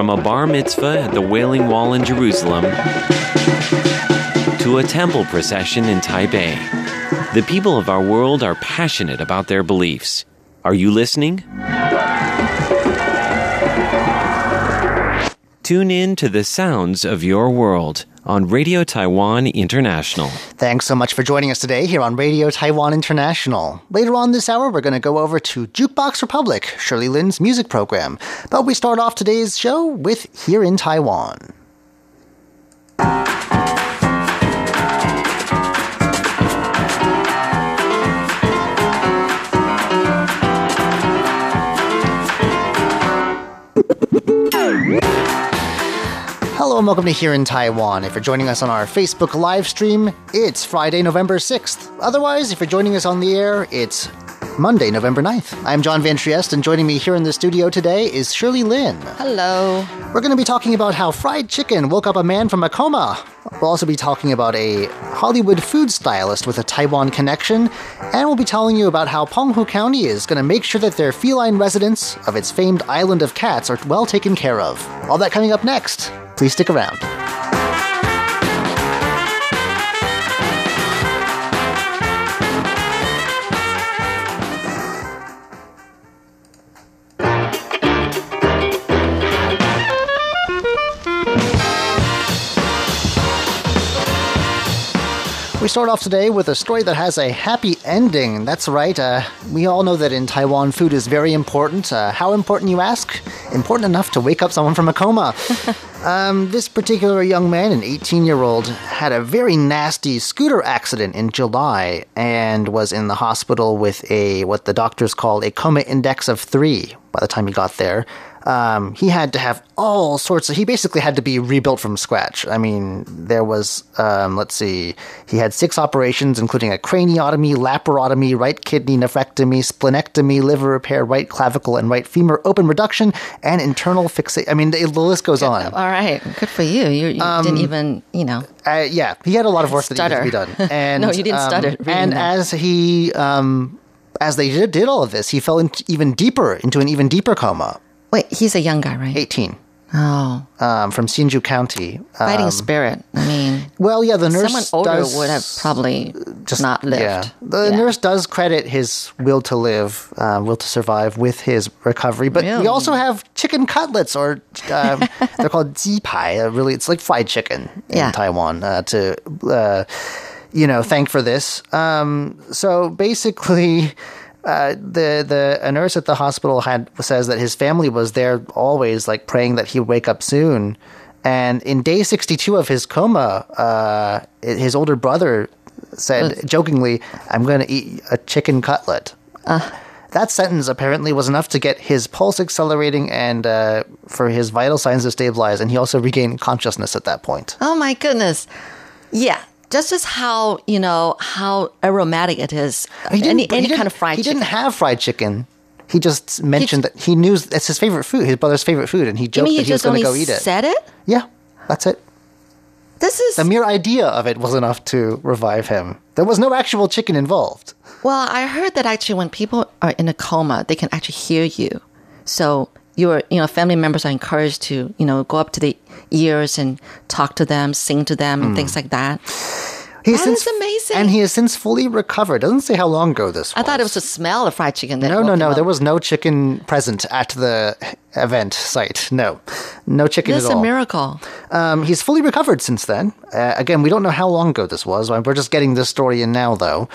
From a bar mitzvah at the Wailing Wall in Jerusalem to a temple procession in Taipei, the people of our world are passionate about their beliefs. Are you listening? Tune in to the sounds of your world on Radio Taiwan International. Thanks so much for joining us today here on Radio Taiwan International. Later on this hour, we're going to go over to Jukebox Republic, Shirley Lin's music program. But we start off today's show with Here in Taiwan. Hello and welcome to Here in Taiwan. If you're joining us on our Facebook live stream, it's Friday, November 6th. Otherwise, if you're joining us on the air, it's Monday, November 9th. I'm John Van Trieste, and joining me here in the studio today is Shirley Lin. Hello. We're going to be talking about how fried chicken woke up a man from a coma. We'll also be talking about a Hollywood food stylist with a Taiwan connection, and we'll be telling you about how Penghu County is going to make sure that their feline residents of its famed island of cats are well taken care of. All that coming up next. Please stick around. We start off today with a story that has a happy ending. That's right. Uh, we all know that in Taiwan, food is very important. Uh, how important, you ask? Important enough to wake up someone from a coma. um, this particular young man, an 18 year old, had a very nasty scooter accident in July and was in the hospital with a what the doctors call a coma index of three by the time he got there. Um, he had to have all sorts of. He basically had to be rebuilt from scratch. I mean, there was, um, let's see, he had six operations, including a craniotomy, laparotomy, right kidney nephrectomy, splenectomy, liver repair, right clavicle and right femur open reduction, and internal fixation. I mean, the, the list goes on. All right. Good for you. You, you didn't even, you know. Uh, yeah, he had a lot of work that needed to be done. And, No, you didn't um, stutter And that. as he, um, as they did, did all of this, he fell into even deeper into an even deeper coma. Wait, he's a young guy, right? 18 Oh, um, from Hsinchu County. fighting Um, spirit. I mean, well, yeah, the nurse someone older does, would have probably just not lived. Yeah, the Yeah. nurse does credit his will to live, uh, will to survive with his recovery. But we also have chicken cutlets, or um, they're called ji pai. Uh, really, it's like fried chicken in Yeah. Taiwan. Uh, to uh, you know, thank for this. Um, so basically. Uh, the the a nurse at the hospital had says that his family was there always like praying that he would wake up soon, and in day sixty two of his coma, uh, his older brother said jokingly, "I'm going to eat a chicken cutlet." That sentence apparently was enough to get his pulse accelerating and uh, for his vital signs to stabilize, and he also regained consciousness at that point. Oh my goodness. Yeah. Just as how, you know, how aromatic it is. He any he any kind of fried He chicken. didn't have fried chicken. He just mentioned that he knew it's his favorite food, his brother's favorite food, and he joked that he he was going to go eat it. said it? Yeah, that's it. This is The mere idea of it was enough to revive him. There was no actual chicken involved. Well, I heard that actually when people are in a coma, they can actually hear you. So your you know family members are encouraged to you know go up to the ears and talk to them, sing to them, and things like that. He That is amazing. And he has since fully recovered. Doesn't say how long ago this was. I thought it was the smell of fried chicken. That No, no, no. There was no chicken present at the event site. No, no chicken This is at a miracle. Um, he's fully recovered since then. Uh, again, we don't know how long ago this was. We're just getting this story in now, though.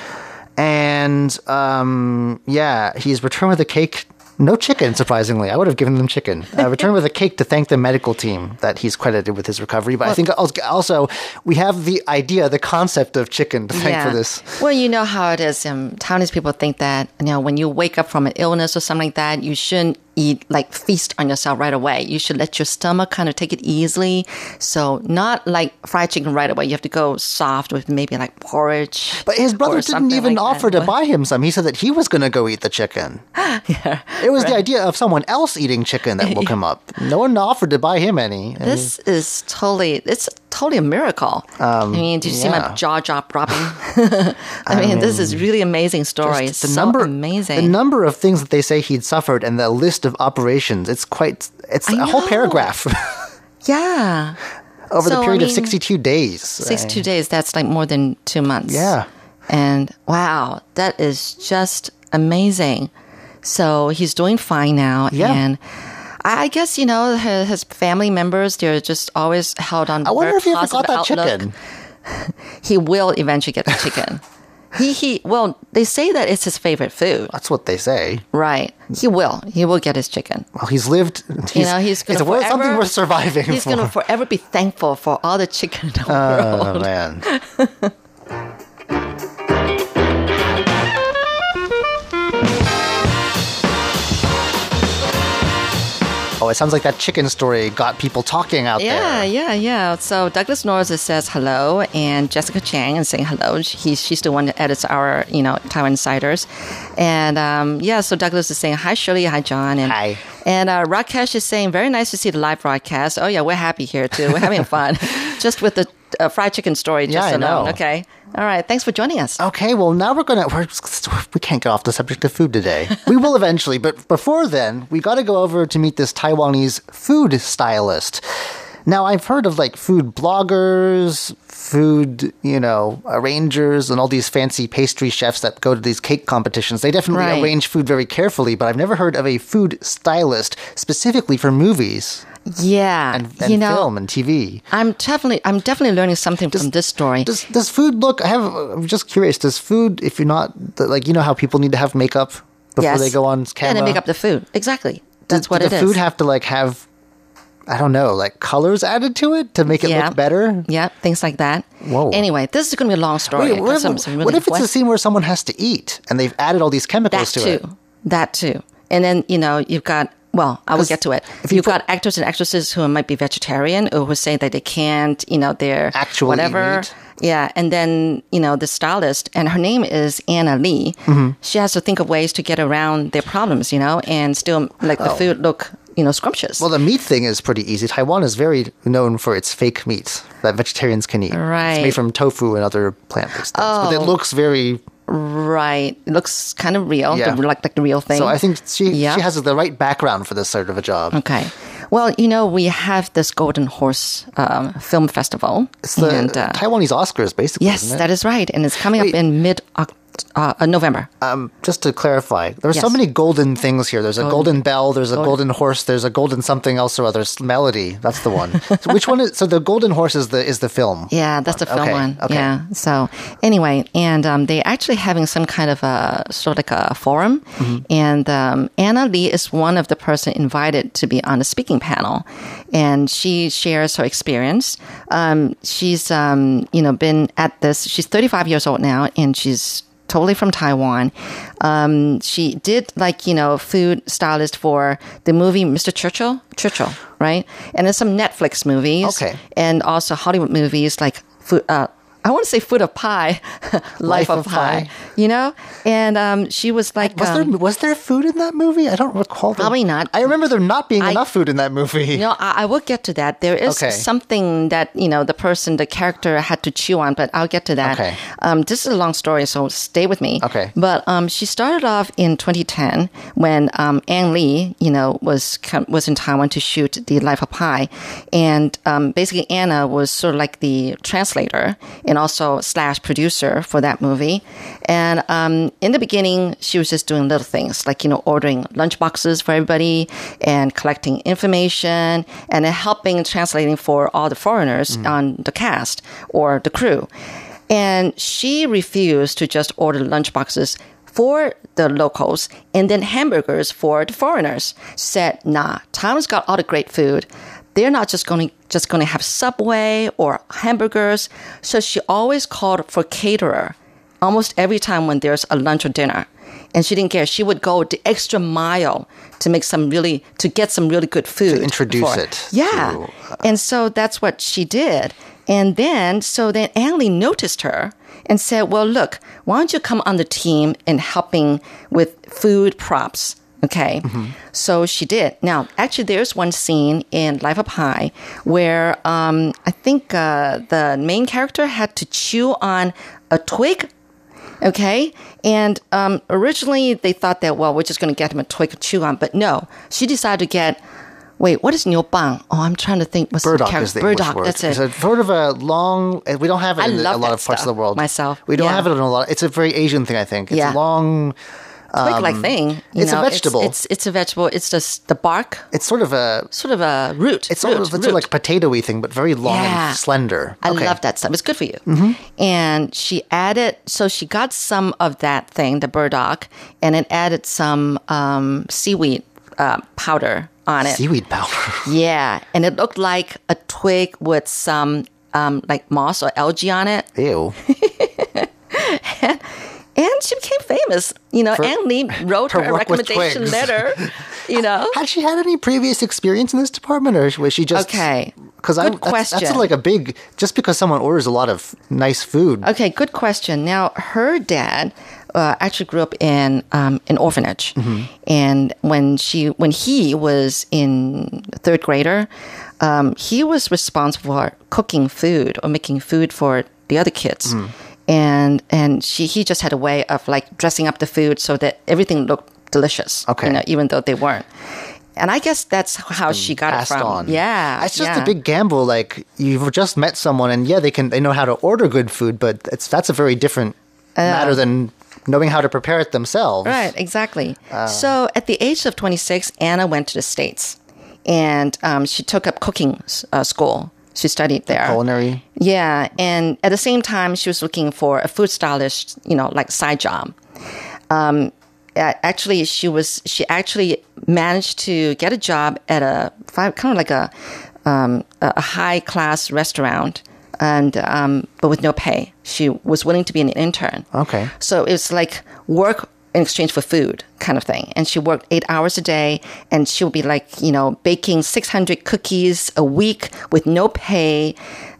And um, yeah, he's returned with a cake. No chicken, surprisingly. I would have given them chicken. Uh, returned with a cake to thank the medical team that he's credited with his recovery. But I think also we have the idea, the concept of chicken to thank for this. Well, you know how it is. Um, Taiwanese people think that you know when you wake up from an illness or something like that, you shouldn't eat like feast on yourself right away. You should let your stomach kind of take it easily. So not like fried chicken right away. You have to go soft with maybe like porridge. But his brother didn't even like offer that. to buy him some. He said that he was going to go eat the chicken. yeah, it was the idea of someone else eating chicken that woke him up. No one offered to buy him any. This is totally it's totally a miracle. I mean, did you see my Um, jaw drop dropping? I, mean, this is really amazing story. Just the so number, amazing. The number of things that they say he'd suffered and the list of operations, it's quite, it's I a whole paragraph yeah. over So, the I period of 62 days. 62 days, that's like more than two months. Yeah. And wow, that is just amazing. So he's doing fine now. Yeah. And I guess, you know, his, his family members, they're just always held on I wonder if he ever got that outlook. chicken. He will eventually get the chicken. he, he, well, they say that it's his favorite food. That's what they say. Right. He will. He will get his chicken. Well, he's lived. He's, know, he's gonna it's worth- something worth surviving He's for. going to forever be thankful for all the chicken in the oh, world. Oh man. Oh, it sounds like that chicken story got people talking out Yeah, there. yeah, yeah. Yeah. So Douglas Norris says hello, and Jessica Chang is saying hello. He, she's the one that edits our, you know, Taiwan Insiders. And um, yeah, so Douglas is saying hi, Shirley, hi, John, and Hi. and uh, Rakesh is saying very nice to see the live broadcast. Oh yeah, we're happy here too. We're having fun, just with the uh, fried chicken story just Yeah, I alone. know. Okay, all right. Thanks for joining us. Okay, well now we're gonna we're, can't get off the subject of food today. we will eventually, but before then, we got to go over to meet this Taiwanese food stylist. Now I've heard of like food bloggers, food you know arrangers, and all these fancy pastry chefs that go to these cake competitions. They definitely Right. arrange food very carefully, but I've never heard of a food stylist specifically for movies Yeah, and, and you know, film and TV. I'm definitely I'm definitely learning something from this story. Does does food look? I have. I'm just curious. Does food, if you're not like, you know how people need to have makeup before yes. they go on camera, and then make up the food. Exactly. That's what it is. Does it the is. food have to like have? I don't know, like colors added to it to make it Yeah. look better. Yeah, things like that. Whoa. Anyway, this is going to be a long story. Wait, what if, some- some really what if it's a scene where someone has to eat and they've added all these chemicals to it? that to too? it? That too. And then you know you've got. Well, I will get to it. if you You've got actors and actresses who might be vegetarian or who say that they can't, you know, they're Actually whatever. meat. Yeah, and then you know the stylist, and her name is Anna Lee. Mm-hmm. She has to think of ways to get around their problems, you know, and still like the food look, you know, scrumptious. Oh. Well, the meat thing is pretty easy. Taiwan is very known for its fake meat that vegetarians can eat. Right. It's made from tofu and other plant-based things, but it Oh. looks very. Right, it looks kind of real, Yeah. the- like like the real thing. So I think she Yeah. she has the right background for this sort of a job. Okay. Well, you know, we have this Golden Horse um, Film Festival. It's the and, uh, Taiwanese Oscars, basically. yes, that is right. And it's coming Wait. up in mid uh, uh, November. Um, just to clarify, there's so many golden things here. There's a golden, bell. There's a golden horse. There's a golden something else or other. S- Melody. That's the one. so which one is? So the golden horse is the is the film. Yeah, that's the film Okay, one. okay. Yeah. So anyway, and um, they're actually having some kind of a sort of like a forum, Mm-hmm. and um, Anna Lee is one of the person invited to be on the speaking panel, and she shares her experience. Um, she's um, you know been at this. She's 35 years old now, and she's totally from Taiwan. Um, she did like you know food stylist for the movie Mr. Churchill. Churchill, right? And then some Netflix movies Okay. and also Hollywood movies like food. Uh, I want to say Food of Pie, Life, of, of Pie. Pi. You know, and um, she was like, Was um, there was there food in that movie? I don't recall. there- Probably not. I remember there not being I- enough food in that movie. you know, I, I will get to that. There is Okay. something that you know the person, the character had to chew on, but I'll get to that. Okay. Um, this is a long story, so stay with me. Okay. But um, she started off in 2010 when um, Ang Lee, you know, was was in Taiwan to shoot the Life of Pi, and um, basically Anna was sort of like the translator and also slash producer for that movie. And um, in the beginning, she was just doing little things like you know ordering lunch boxes for everybody and collecting information and helping translating for all the foreigners on the cast or the crew. And she refused to just order lunch boxes for the locals and then hamburgers for the foreigners. Said, nah, Taiwan's got all the great food. They're not just going to just going to have Subway or hamburgers. So she always called for caterer almost every time when there's a lunch or dinner. And she didn't care. She would go the extra mile to make some really to get some really good food. To introduce for- it Yeah. to, uh, and so that's what she did. And then, so then Ang Lee noticed her and said, Well, look, why don't you come on the team and helping with food props? Okay. So she did. Now, actually, there's one scene in Life of Pi where um, I think uh, the main character had to chew on a twig. Okay. And um, originally they thought that, well, we're just going to get him a twig to chew on. But no, she decided to get. Wait, what is Bang? Oh, I'm trying to think. What's the Burdock character? is the English Burdock, word. that's it. It's a sort of a long. uh, We don't have it I in a lot of parts of the world. myself. We don't Yeah. have it in a lot. It's a very Asian thing, I think. It's Yeah. long. Twig-like thing. you um, it's a vegetable. It's, it's a vegetable. It's just the bark, It's sort of a. sort of a root. It's sort root, of it's root. like potato-y thing, but very long Yeah. and slender. I Okay. Mm-hmm. love that stuff. It's good for you. And she added, so she got some of that thing, the burdock, and it added some um, seaweed uh, powder on it. Seaweed powder. Yeah, and it looked like a twig with some um, like moss or algae on it. Ew. And she became famous. You know, For Ang Lee wrote her her, a recommendation letter. You know, Had she had any previous experience in this department, or was she just Okay. Because Good that's, that's like a big. Just because someone orders a lot of nice food, Okay, good question. Now, her dad uh, actually grew up in um, an orphanage, and when she when he was in third grader, um, he was responsible for cooking food or making food for the other kids. And and she he just had a way of like dressing up the food so that everything looked delicious. Okay. you know, even though they weren't. And I guess that's how she got it from. on. Yeah, it's just yeah. a big gamble. Like you've just met someone, and yeah, they can they know how to order good food, but it's that's a very different matter than knowing how to prepare it themselves. Right, exactly. Uh. so at the age of 26, Anna went to the States and um, she took up cooking uh, school. She studied there. Culinary. Yeah, and at the same time, she was looking for a food stylist, you know, like side job. Um, actually, she was she actually managed to get a job at a kind of like a um, a high class restaurant, and um, but with no pay. She was willing to be an intern. Okay. So it's like work in exchange for food kind of thing. And she worked eight hours a day and she would be like, you know, baking 600 cookies a week with no pay.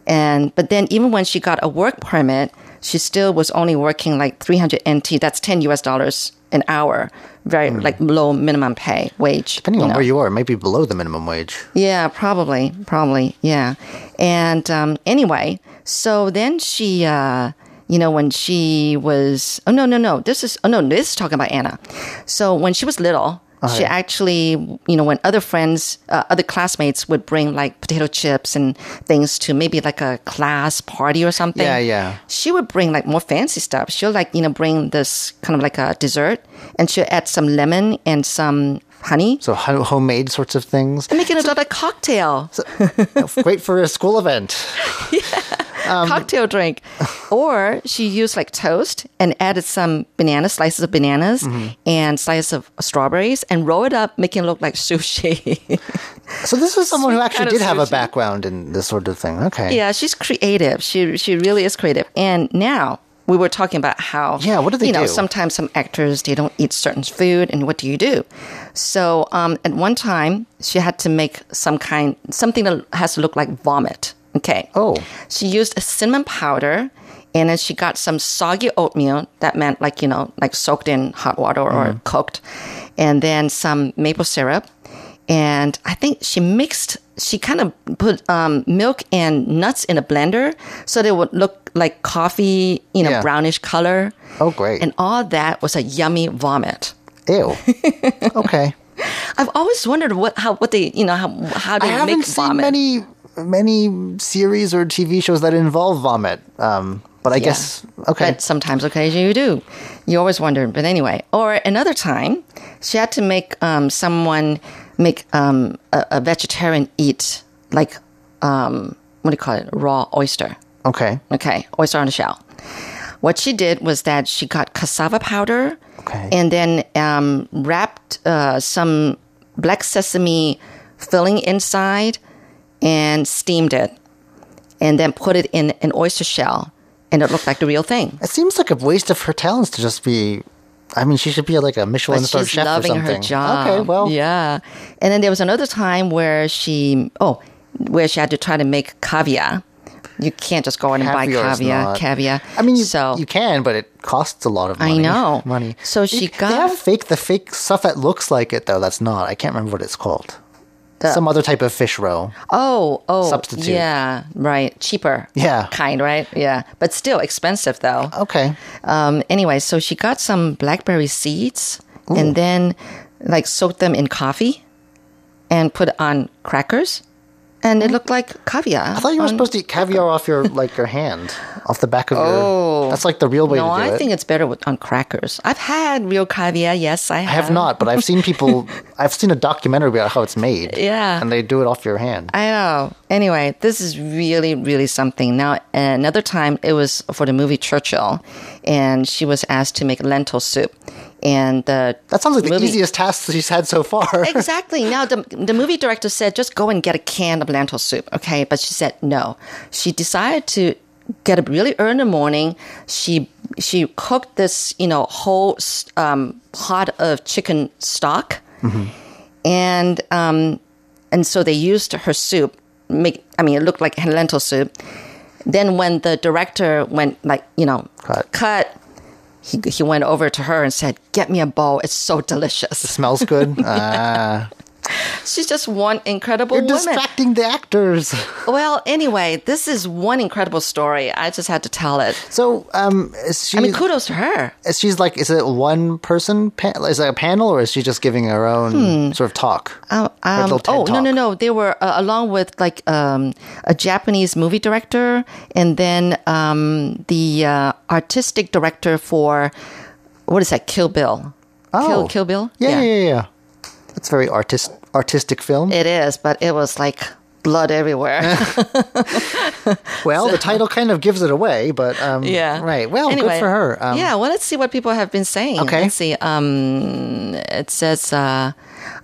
And, but then even when she got a work permit, she still was only working like 300 NT. That's 10 US dollars an hour. Very like low minimum pay wage. Depending on know. where you are, it might be below the minimum wage. Yeah, probably, probably, yeah. And um, anyway, so then she, uh, you know, when she was, oh no, no, no, this is, oh no, this is talking about Anna. So when she was little, she actually, you know, when other friends, uh, other classmates would bring like potato chips and things to maybe like a class party or something. Yeah, yeah. She would bring like more fancy stuff. She'll like, you know, bring this kind of like a dessert and she'll add some lemon and some honey. So homemade sorts of things. And make it into a cocktail. Great for a school event. Um, cocktail drink. Or she used like toast and added some banana slices of bananas Mm-hmm. and slices of strawberries and roll it up, making it look like sushi. So this is someone who actually did have a background in this sort of thing. Okay. yeah, she's creative. She she really is creative. And now we were talking about how Yeah, what do they you know do? sometimes some actors they don't eat certain food and what do you do? So um, at one time she had to make some kind something that has to look like vomit. Okay. Oh. She used a cinnamon powder and then she got some soggy oatmeal that meant like, you know, like soaked in hot water or Mm. cooked. And then some maple syrup. And I think she mixed, she kind of put um, milk and nuts in a blender so they would look like coffee, you know, Yeah. brownish color. Oh, great. And all that was a yummy vomit. Ew. okay. I've always wondered what, how, what they, you know, how, how they I haven't make seen vomit. many many series or TV shows that involve vomit. Um, but I Yeah. guess okay. But sometimes, occasionally, you do. You always wonder. But anyway, or another time, she had to make um, someone make um, a, a vegetarian eat like um, what do you call it? Raw oyster. okay. Okay, oyster on the shell. What she did was that she got cassava powder Okay. and then um, wrapped uh, some black sesame filling inside and steamed it, and then put it in an oyster shell, and it looked like the real thing. It seems like a waste of her talents to just be. I mean, she should be like a Michelin But star chef or loving something. her job. Okay, well, yeah. And then there was another time where she, oh, where she had to try to make caviar, You can't just go in and buy Caviar not- Caviar. I mean, you, so you can, but it costs a lot of money. I know. money. So she You- got- They have fake the fake stuff that looks like it though. That's not. I can't remember what it's called. The- Some other type of fish roe. oh oh substitute. Yeah, right. Cheaper. Yeah. Kind right. Yeah, but still expensive though. Okay. Um, anyway, so she got some blackberry seeds and then like soaked them in coffee and put on crackers, and it mm. looked like caviar. I thought you were supposed to eat caviar off your like your hand, off the back of your. Oh. That's like the real way Oh. No, to do I it. think it's better with, on crackers. I've had real caviar. Yes, I I have. have not, but I've seen people. I've seen a documentary about how it's made. Yeah. and they do it off your hand. I know. Anyway, this is really, really something. Now, another time it was for the movie Churchill, and she was asked to make lentil soup. And the That sounds like the movie- easiest task she's had so far. exactly. Now, the, the movie director said, just go and get a can of lentil soup, okay? But she said no. She decided to get up really early in the morning. She she cooked this, you know, whole um, pot of chicken stock, and um, and so they used her soup. Make I mean, it looked like lentil soup. Then when the director went like you know Cut. cut he, he went over to her and said, "Get me a bowl. It's so delicious." It Smells good. Ah. She's just one incredible you're woman. distracting the actors. well, anyway, this is one incredible story. I just had to tell it. So, um, she? I mean, kudos to her. is she's like, is it one person? Is it a panel, or is she just giving her own sort of talk? Um, TED oh no no no! They were uh, along with like um, a Japanese movie director, and then um, the uh, artistic director for what is that? Kill Bill. Kill Oh. Kill Bill. Yeah, yeah, yeah. yeah. It's very artist artistic film. It is, but it was like blood everywhere. well, the title kind of gives it away, but um, Yeah. right. Well, Anyway, good for her. Um, yeah. Well, let's see what people have been saying. Okay. Let's see. Um, it says. Uh,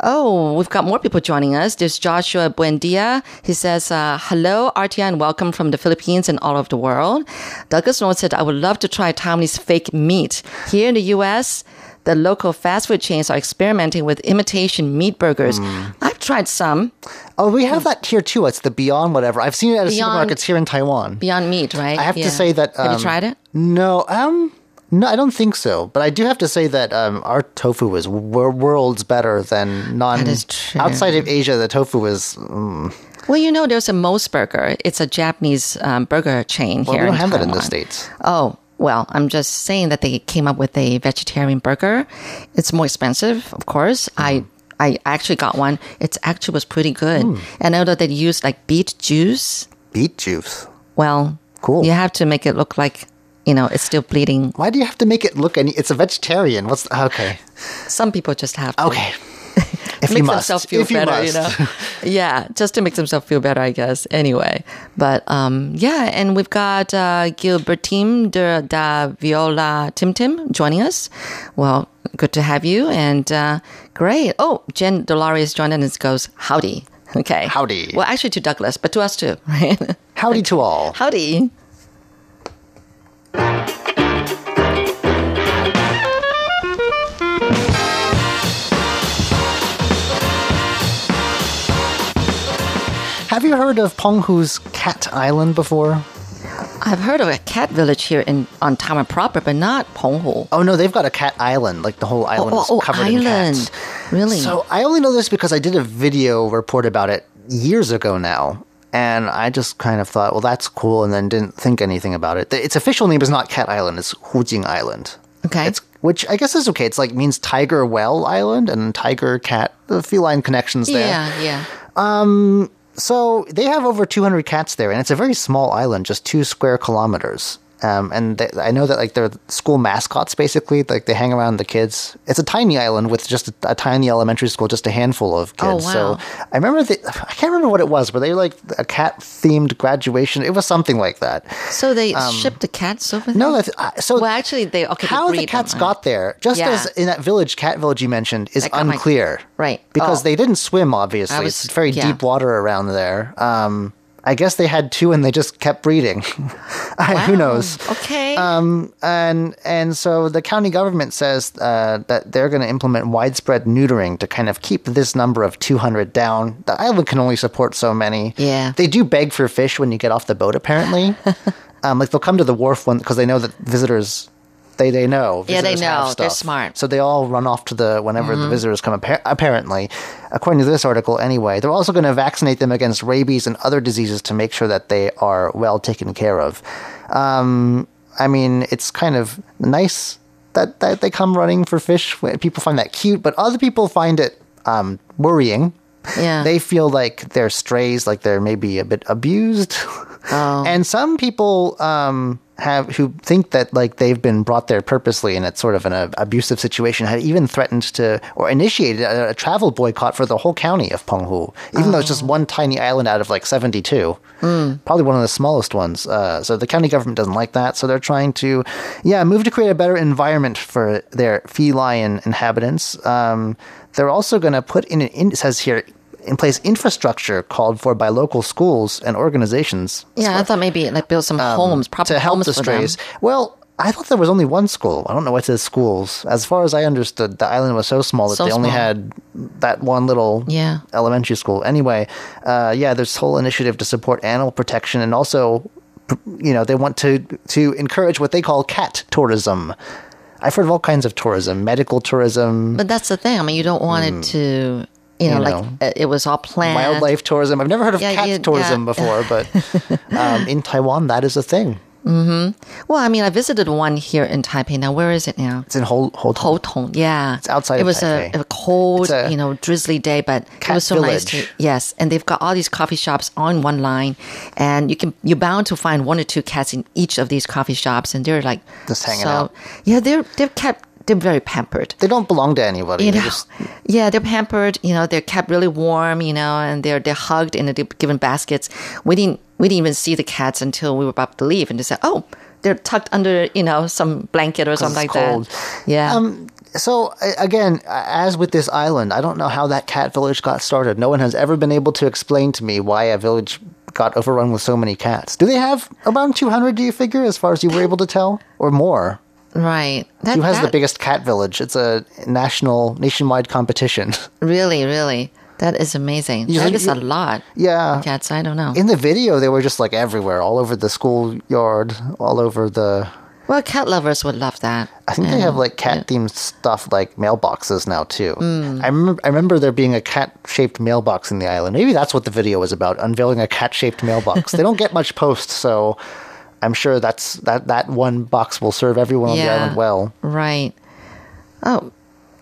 Oh, we've got more people joining us. There's Joshua Buendia. He says, uh, hello, RTI, and welcome from the Philippines and all over the world. Douglas North said, I would love to try Taiwanese fake meat. Here in the U.S., the local fast food chains are experimenting with imitation meat burgers. Hmm. I've tried some Oh, we have that here too. It's the Beyond whatever. I've seen it at Beyond- supermarkets here in Taiwan. Beyond Meat, right? I have Yeah. to say that. Um, have you tried it? No, um, no, I don't think so. But I do have to say that um, our tofu is wor- worlds better than non. That is true. Outside of Asia, the tofu is. mm, Well, you know, there's a MOS Burger. It's a Japanese um, burger chain well, here we don't have that in the states. Oh, well, I'm just saying that they came up with a vegetarian burger. It's more expensive, of course. Hmm. I I actually got one. It actually was pretty good. Hmm. And I know that they used like beet juice. Beet juice. Well, Cool. You have to make it look like you know it's still bleeding. Why do you have to make it look any? It's a vegetarian. What's okay? Some people just have to. Okay. If you Make themselves feel if better, must. you know. yeah, just to make themselves feel better, I guess. Anyway, but um, yeah, and we've got uh, Gilbertine de da Viola Tim Tim joining us. Well, good to have you, and uh, great. Oh, Jen Dolores joined us and goes howdy. Okay, Howdy. Well, actually to Douglas, but to us too, right? Howdy to all. howdy. Have you heard of Penghu's Cat Island before? I've heard of a cat village here in on Taiwan proper, but not Penghu. Oh no, they've got a cat island. Like the whole oh, island oh, is oh, covered in island. cats. Really? So I only know this because I did a video report about it years ago now. And I just kind of thought, well, that's cool, and then didn't think anything about it. Its official name is not Cat Island; it's Hujing Island. Okay. It's which I guess is okay. It's like means Tiger Well Island and Tiger Cat, the feline connections there. yeah, yeah. Um, So they have over 200 cats there, and it's a very small island, just two square kilometers. Um, and they, I know that like they're school mascots, basically. Like they hang around the kids. It's a tiny island with just a, a tiny elementary school, just a handful of kids. Oh, kids. wow. So I remember the, I can't remember what it was. but they like a cat themed graduation? It was something like that. So they shipped the cats over there. Um, No, that's, uh, so Well, actually, they okay. they how the cats them, got there, just Yeah. as in that village, cat village you mentioned, is got my- unclear. Right. Because Oh. they didn't swim, obviously. Was- it's very yeah. deep water around there. Um, I guess they had two and they just kept breeding. Who knows? Okay. Um, and and so the county government says uh, that they're going to implement widespread neutering to kind of keep this number of 200 down. The island can only support so many. Yeah. They do beg for fish when you get off the boat, apparently. um, like they'll come to the wharf one because they know that visitors. They, they know. Yeah, they know. They're smart. Mm-hmm. So they all run off to the whenever the visitors come. Appar- apparently, according to this article, anyway, they're also going to vaccinate them against rabies and other diseases to make sure that they are well taken care of. Um, I mean, it's kind of nice that, that they come running for fish. People find that cute, but other people find it um, worrying. Yeah. They feel like they're strays, like they're maybe a bit abused. Oh. And some people um, have who think that like they've been brought there purposely, and it's sort of an uh, abusive situation. Have even threatened to or initiated a, a travel boycott for the whole county of Penghu, even though it's just one tiny island out of like seventy-two, probably one of the smallest ones. Uh, so the county government doesn't like that, so they're trying to, yeah, move to create a better environment for their feline inhabitants. Um, they're also going to put in, an, in it says here. In place infrastructure called for by local schools and organizations yeah, I thought maybe like build some homes, proper Um, to help homes the strays. Well, I thought there was only one school. I don't know what it says schools. As far as I understood, the island was so small that So they only small. had that one little Yeah. elementary school. Anyway, uh, yeah, there's whole initiative to support animal protection and also, you know, they want to to encourage what they call cat tourism. I've heard of all kinds of tourism, medical tourism, But that's the thing. I mean, you don't want it to, you know. You like know. uh, it was all planned. wildlife tourism. I've never heard of Yeah, cat you- tourism yeah. before, but um, in Taiwan, that is a thing. Well, I mean, I visited one here in Taipei. Now, where is it now? It's in Houtong, yeah. It's outside It was a, a cold, a you know, drizzly day, but it was so nice to village. yes. And they've got all these coffee shops on one line, and you can you're bound to find one or two cats in each of these coffee shops, and they're like Just hanging so, out. Yeah, they're they're kept. They're very pampered. They don't belong to anybody. You know, just- yeah, they're pampered. You know, they're kept really warm. You know, and they're they're hugged and they're given baskets. We didn't we didn't even see the cats until we were about to leave, and they said, "Oh, they're tucked under you know some blanket or something like cold. that." Yeah. Um, so again, as with this island, I don't know how that cat village got started. No one has ever been able to explain to me why a village got overrun with so many cats. Do they have around 200, do you figure, as far as you were able to tell? Or more? Right. That, Who has the biggest cat village? It's a national, nationwide competition. Really, really. That is amazing. You- that is you- a lot. yeah. Cats, I don't know. In the video, they were just like everywhere, all over the schoolyard, all over the. well, cat lovers would love that. I think they have like cat themed stuff like mailboxes now too. Hmm. I remember I remember there being a cat shaped mailbox in the island. Maybe that's what the video was about, unveiling a cat shaped mailbox. they don't get much posts, so I'm sure that's that that one box will serve everyone on the island well. Right. Oh,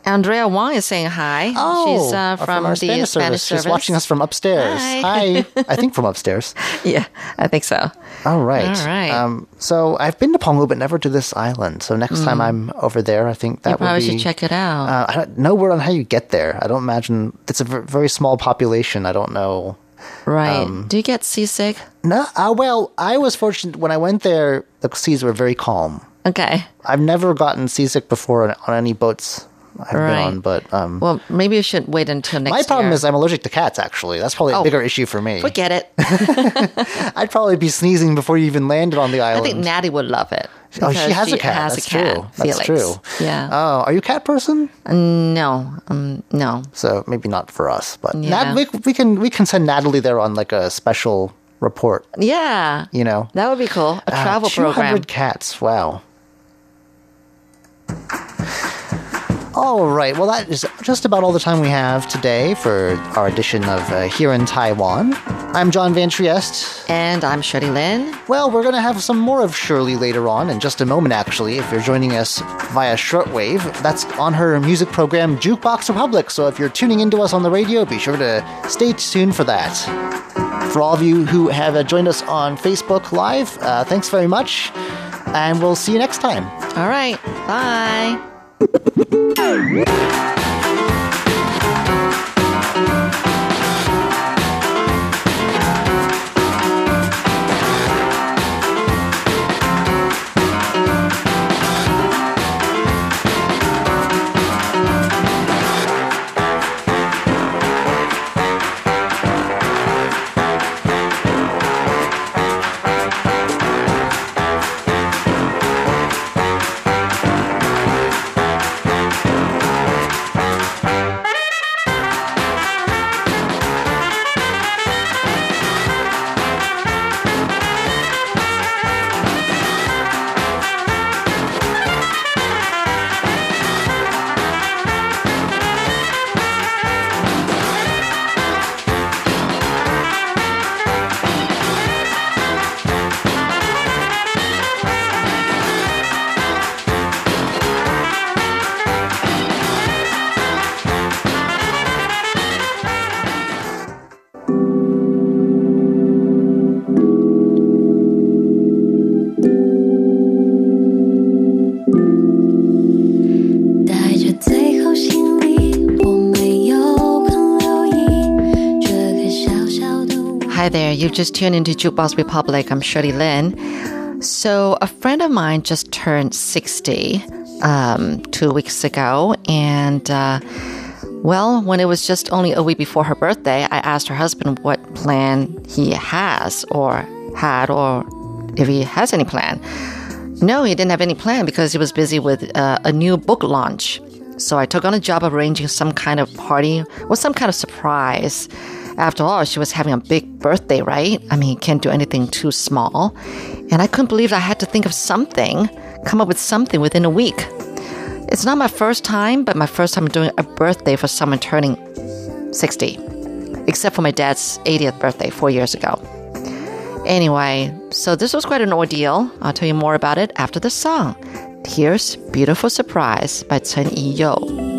Andrea Wang is saying hi. She's uh, uh, from, our the Spanish, Spanish service. She's watching us from upstairs. Hi. I think from upstairs. Yeah, I think so. All right. All right. Um, so I've been to Penghu, but never to this island. So next time I'm over there, I think that. You probably would be. should check it out. Uh, I don't know word on how you get there. I don't imagine it's a very small population. I don't know. Right. um, Do you get seasick? No, uh, well, I was fortunate when I went there. The seas were very calm. Okay. I've never gotten seasick before on, on any boats I've been Right. on, but um, Well, maybe you should wait until next year. my problem year. is I'm allergic to cats. Actually, that's probably a Oh. bigger issue for me. Forget it. I'd probably be sneezing before you even landed on the island. I think Natty would love it. oh, she has a cat. Has that's a cat. true. That's true. Yeah. Oh, are you a cat person? no. Um. No. So maybe not for us, but Yeah. Nat, we, we can we can send Natalie there on like a special report. Yeah. You know, That would be cool. A Uh, travel 200 program. cats. Wow. All right. Well, that is just about all the time we have today for our edition of uh, Here in Taiwan. I'm John Van Trieste. And I'm Shirley Lin. Well, we're going to have some more of Shirley later on in just a moment, actually, if you're joining us via shortwave. That's on her music program, Jukebox Republic. So if you're tuning into us on the radio, be sure to stay tuned for that. For all of you who have uh, joined us on Facebook Live, uh, thanks very much, and we'll see you next time. All right. Bye. Woo! There. You just tuned into Jukebox Republic. I'm Shirley Lin. So, a friend of mine just turned 60 um, two weeks ago. And, uh, well, when it was just only a week before her birthday, I asked her husband what plan he has or had or if he has any plan. No, he didn't have any plan because he was busy with uh, a new book launch. So I took on a job arranging some kind of party or some kind of surprise. After all, she was having a big birthday, right? I mean, can't do anything too small. And I couldn't believe I had to think of something, come up with something within a week. It's not my first time, but my first time doing a birthday for someone turning 60, except for my dad's 80th birthday four years ago. Anyway, so this was quite an ordeal. I'll tell you more about it after the song. Here's Beautiful Surprise by Chen Yiyou. 带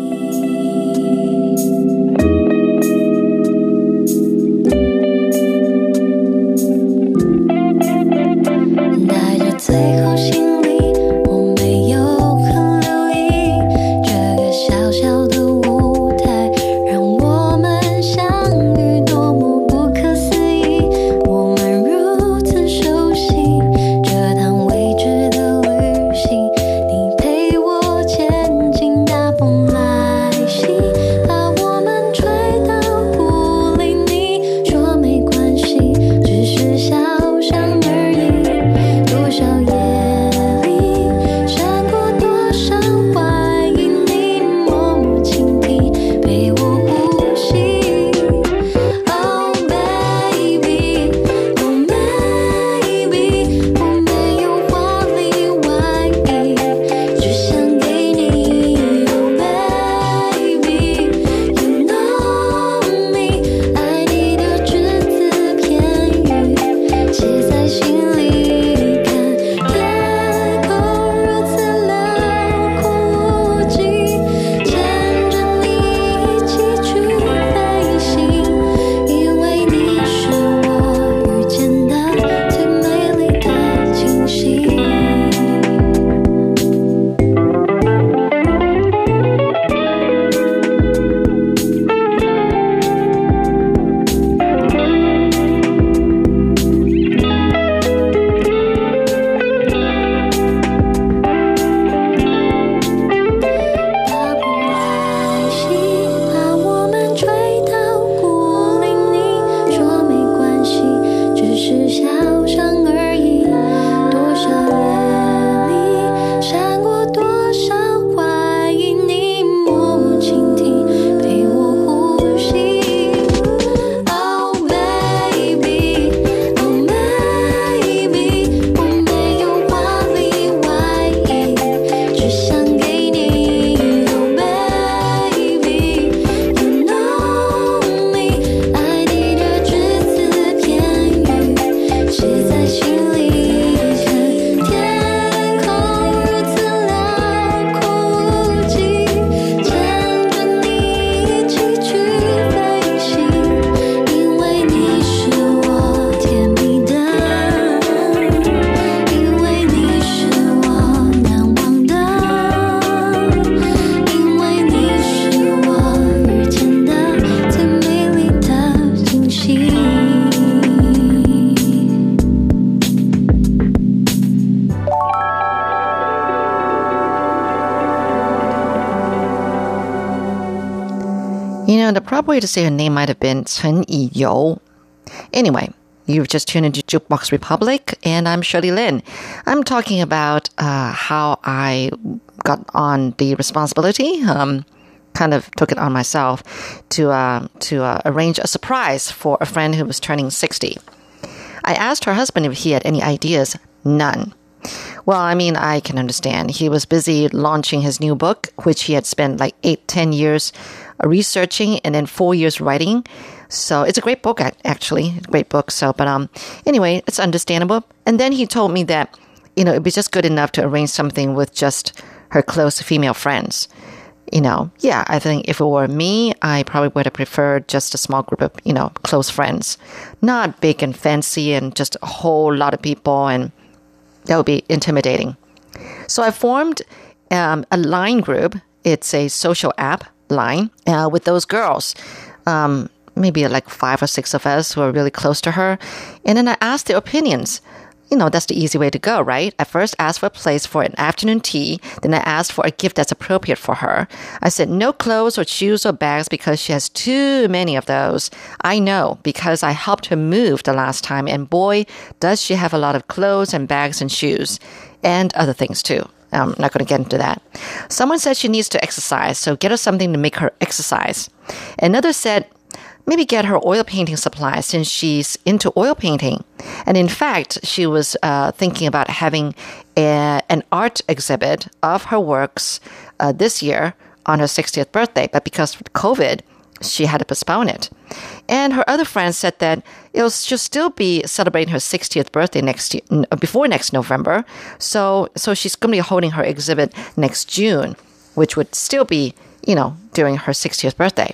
way to say her name might have been Chen Yiyou. Anyway, You've just tuned into Jukebox Republic, and I'm Shirley Lin. I'm talking about uh, how I got on the responsibility, um, kind of took it on myself to uh, to uh, arrange a surprise for a friend who was turning 60. I asked her husband if he had any ideas. None. Well, I mean, I can understand. He was busy launching his new book, which he had spent like eight, ten years researching and then four years writing. So it's a great book, actually, great book. So, but um, anyway, it's understandable. And then he told me that you know it'd be just good enough to arrange something with just her close female friends. You know, yeah, I think if it were me, I probably would have preferred just a small group of you know close friends, not big and fancy and just a whole lot of people, and that would be intimidating. So I formed um, a line group. It's a social app line uh, with those girls. Um, maybe like five or six of us who are really close to her. And then I asked their opinions. You know, that's the easy way to go, right? I first asked for a place for an afternoon tea. Then I asked for a gift that's appropriate for her. I said no clothes or shoes or bags because she has too many of those. I know because I helped her move the last time and boy, does she have a lot of clothes and bags and shoes and other things too. I'm not going to get into that. Someone said she needs to exercise, so get her something to make her exercise. Another said, maybe get her oil painting supplies since she's into oil painting. And in fact, she was uh, thinking about having a, an art exhibit of her works uh, this year on her 60th birthday. But because of COVID, she had to postpone it. And her other friends said that it'll she'll still be celebrating her 60th birthday next year, before next November. So so she's going to be holding her exhibit next June, which would still be you know during her 60th birthday.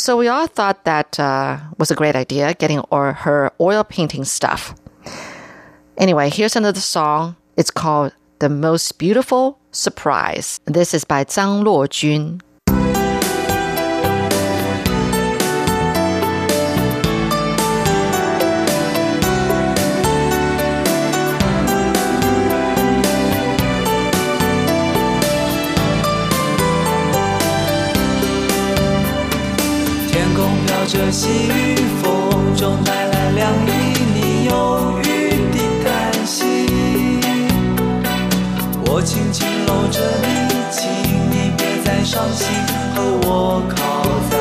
So we all thought that uh, was a great idea, getting or her oil painting stuff. Anyway, here's another song. It's called "The Most Beautiful Surprise." This is by Zhang Luojun. 着细雨，风中带来凉意，你忧郁的叹息。我轻轻搂着你，请你别再伤心，和我靠在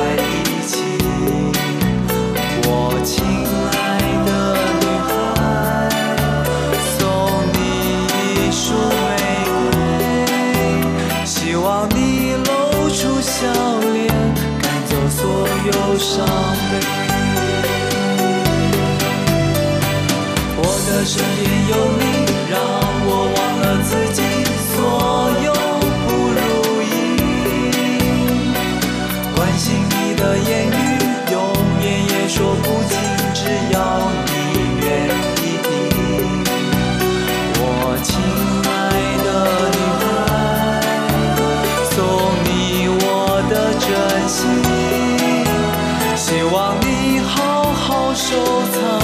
收藏，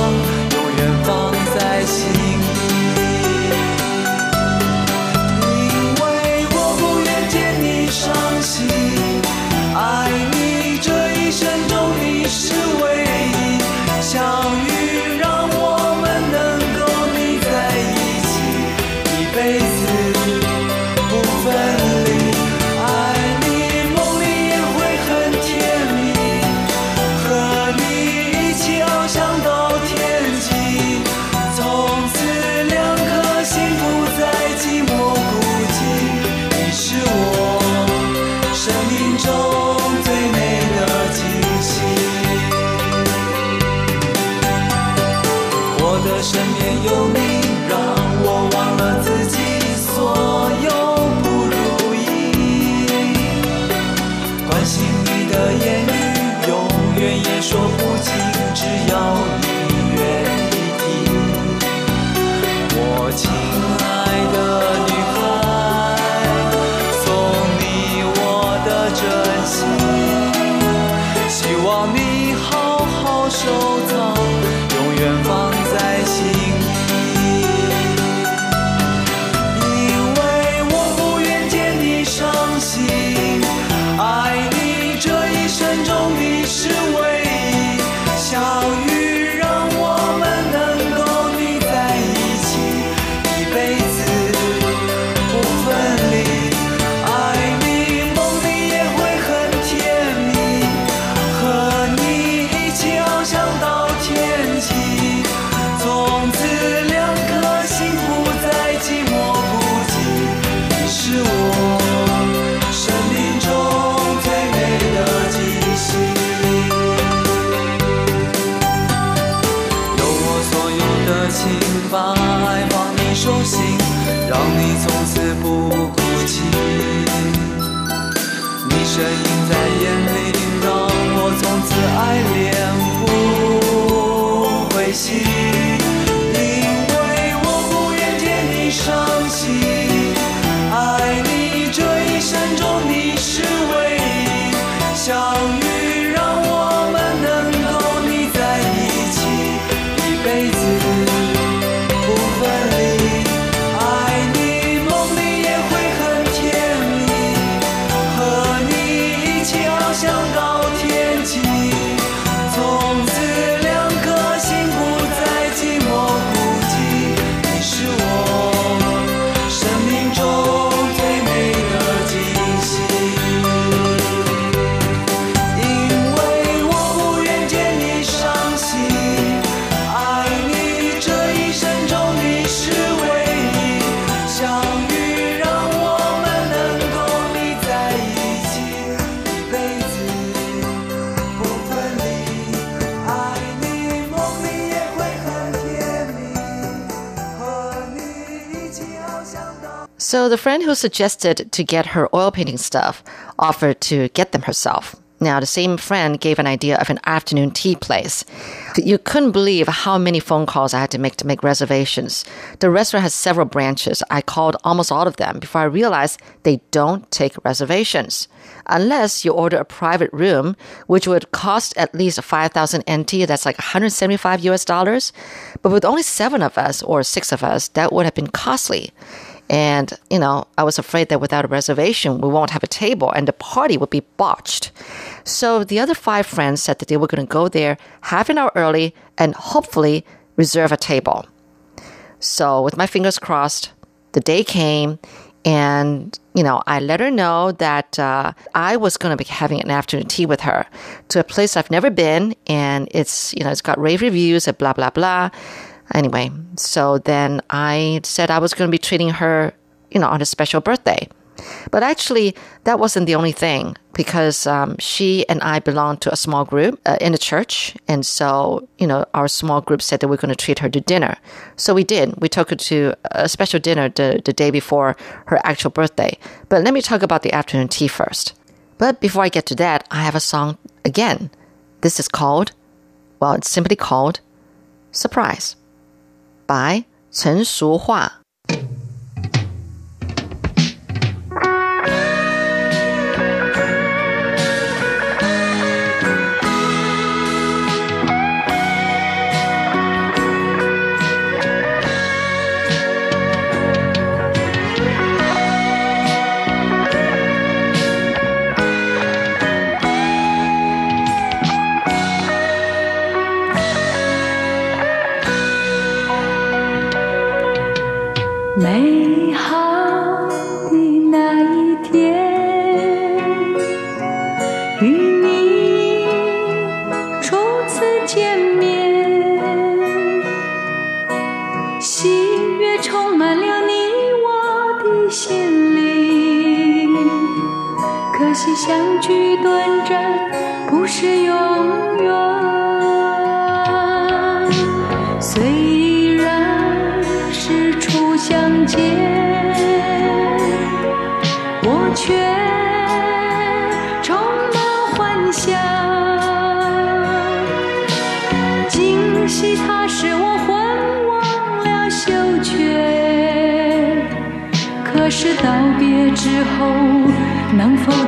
So the friend who suggested to get her oil painting stuff offered to get them herself. Now, the same friend gave an idea of an afternoon tea place. You couldn't believe how many phone calls I had to make to make reservations. The restaurant has several branches. I called almost all of them before I realized they don't take reservations. Unless you order a private room, which would cost at least 5,000 NT, that's like 175 US dollars. But with only seven of us or six of us, that would have been costly. And, you know, I was afraid that without a reservation, we won't have a table and the party would be botched. So the other five friends said that they were going to go there half an hour early and hopefully reserve a table. So with my fingers crossed, the day came and you know i let her know that uh, i was going to be having an afternoon tea with her to a place i've never been and it's you know it's got rave reviews and blah blah blah Anyway, so then I said I was going to be treating her, you know, on a special birthday. But actually, that wasn't the only thing because um, she and I belonged to a small group uh, in the church. And so, you know, our small group said that we are going to treat her to dinner. So we did. We took her to a special dinner the, the day before her actual birthday. But let me talk about the afternoon tea first. But before I get to that, I have a song again. This is called, well, it's simply called Surprise 白成熟化。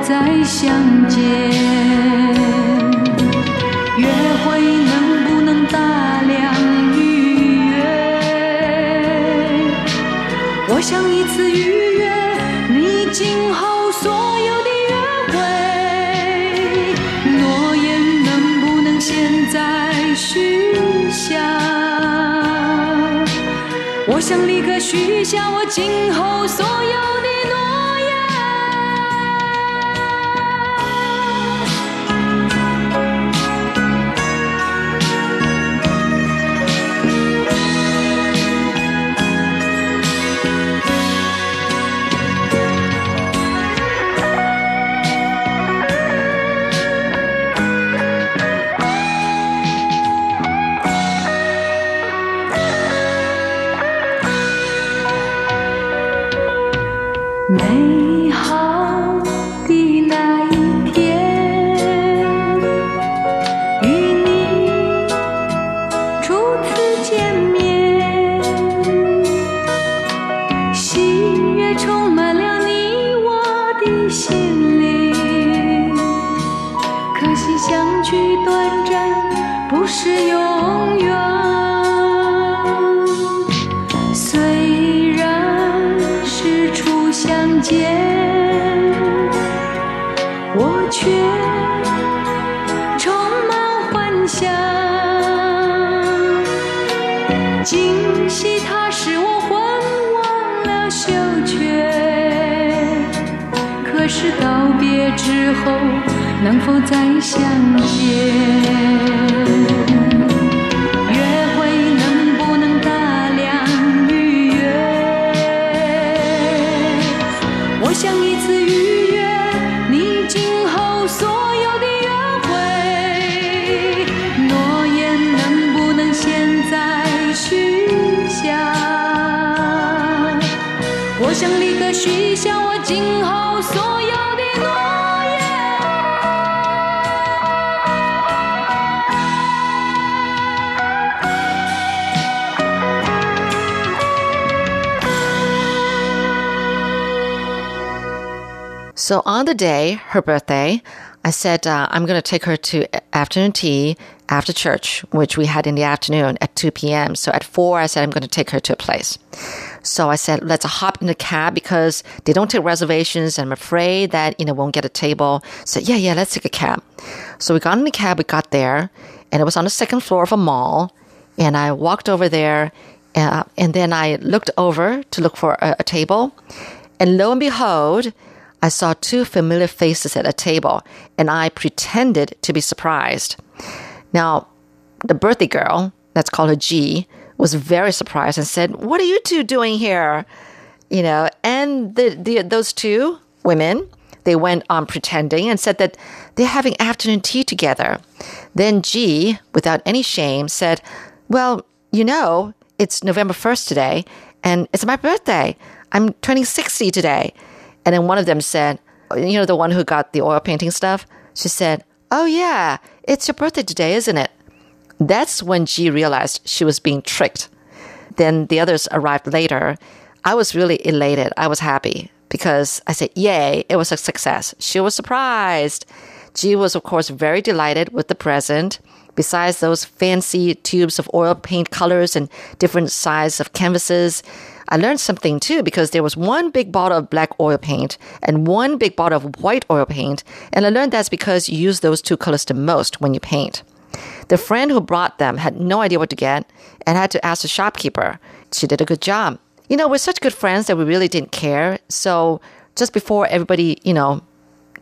再相见？约会能不能大量预约？我想一次预约你今后所有的约会，诺言能不能现在许下？我想立刻许下我今后所有是道别之后，能否再相见？On the day, her birthday, I said uh, I'm going to take her to afternoon tea after church, which we had in the afternoon at 2 p.m. So at 4, I said I'm going to take her to a place. So I said, let's hop in the cab because they don't take reservations. And I'm afraid that, you know, won't get a table. So yeah, yeah, let's take a cab. So we got in the cab, we got there and it was on the second floor of a mall. And I walked over there uh, and then I looked over to look for a, a table. And lo and behold, I saw two familiar faces at a table and I pretended to be surprised. Now, the birthday girl, let's call her G, was very surprised and said, What are you two doing here? You know, and the, the, those two women, they went on pretending and said that they're having afternoon tea together. Then G, without any shame, said, Well, you know, it's November 1st today and it's my birthday. I'm turning 60 today. And then one of them said, You know, the one who got the oil painting stuff? She said, Oh, yeah, it's your birthday today, isn't it? That's when G realized she was being tricked. Then the others arrived later. I was really elated. I was happy because I said, Yay, it was a success. She was surprised. G was, of course, very delighted with the present. Besides those fancy tubes of oil paint colors and different sizes of canvases, I learned something too because there was one big bottle of black oil paint and one big bottle of white oil paint. And I learned that's because you use those two colors the most when you paint. The friend who brought them had no idea what to get and had to ask the shopkeeper. She did a good job. You know, we're such good friends that we really didn't care. So just before everybody, you know,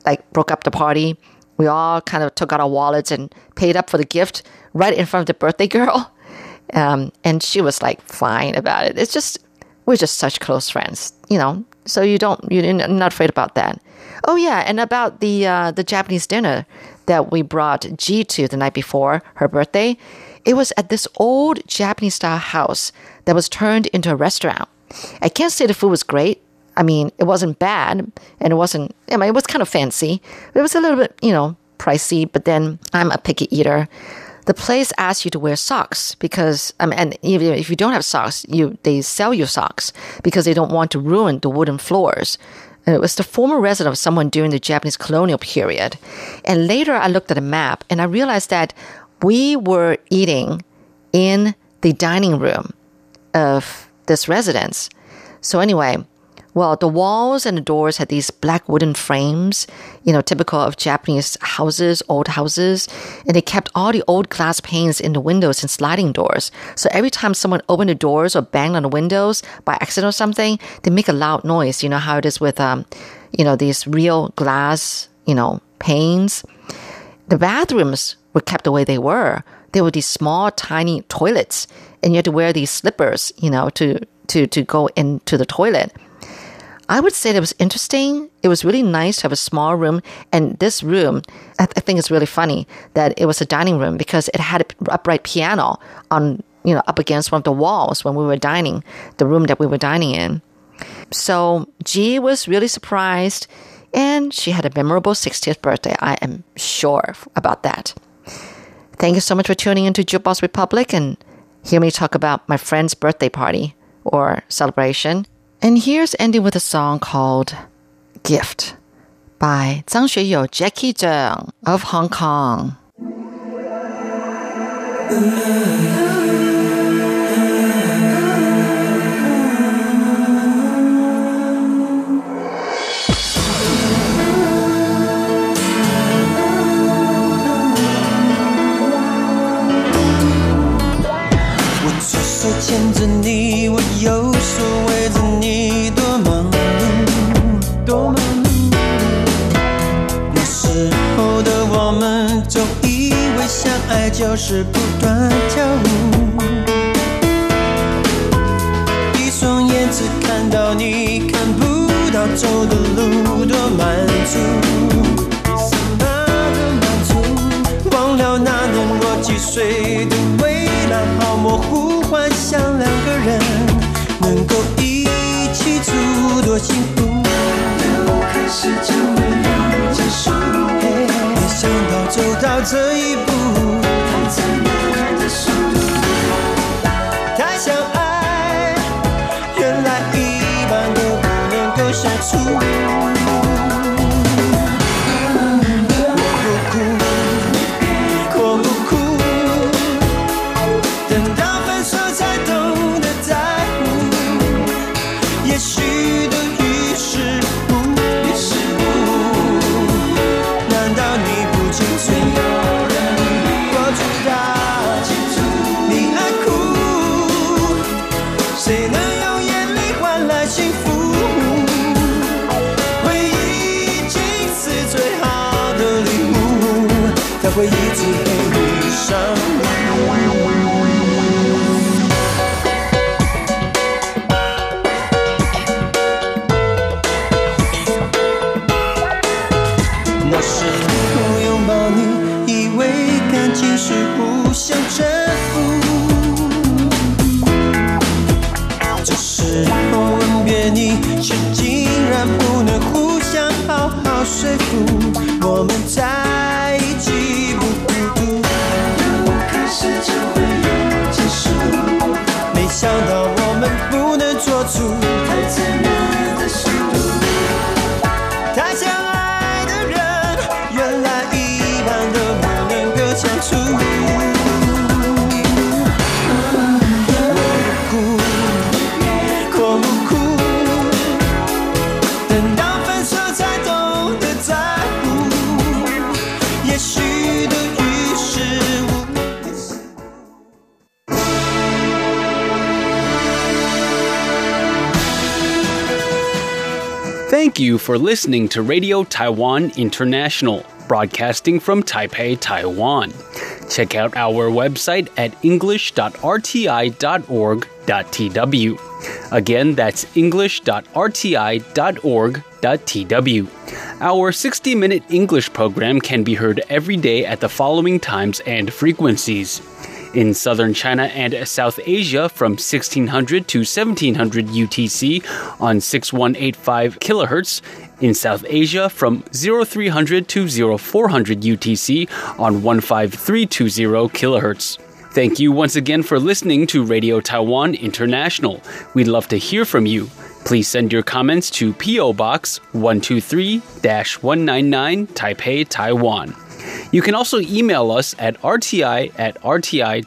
like broke up the party, we all kind of took out our wallets and paid up for the gift right in front of the birthday girl. Um, and she was like fine about it. It's just, we're just such close friends, you know, so you don't, you're not afraid about that. Oh yeah. And about the, uh, the Japanese dinner that we brought G to the night before her birthday. It was at this old Japanese style house that was turned into a restaurant. I can't say the food was great. I mean, it wasn't bad and it wasn't, I mean, it was kind of fancy. It was a little bit, you know, pricey, but then I'm a picky eater. The place asks you to wear socks because, mean, and even if you don't have socks, you, they sell you socks because they don't want to ruin the wooden floors. And it was the former residence of someone during the Japanese colonial period. And later I looked at a map and I realized that we were eating in the dining room of this residence. So anyway, well, the walls and the doors had these black wooden frames, you know, typical of Japanese houses, old houses, and they kept all the old glass panes in the windows and sliding doors. So every time someone opened the doors or banged on the windows by accident or something, they make a loud noise. You know how it is with, um, you know, these real glass, you know, panes. The bathrooms were kept the way they were. There were these small, tiny toilets, and you had to wear these slippers, you know, to to to go into the toilet. I would say that it was interesting. It was really nice to have a small room. And this room, I, th- I think it's really funny that it was a dining room because it had an upright piano on, you know, up against one of the walls when we were dining, the room that we were dining in. So G was really surprised and she had a memorable 60th birthday. I am sure about that. Thank you so much for tuning into Jukebox Republic and hear me talk about my friend's birthday party or celebration. And here's ending with a song called Gift by Zhang Xueyou Jacky Cheung of Hong Kong. 会一直 Thank you for listening to Radio Taiwan International, broadcasting from Taipei, Taiwan. Check out our website at english.rti.org.tw. Again, that's english.rti.org.tw. Our 60 minute English program can be heard every day at the following times and frequencies in southern China and South Asia from 1600 to 1700 UTC on 6185 kHz, in South Asia from 0300 to 0400 UTC on 15320 kHz. Thank you once again for listening to Radio Taiwan International. We'd love to hear from you. Please send your comments to PO Box 123 199 Taipei, Taiwan. You can also email us at rti at rti.org.tw.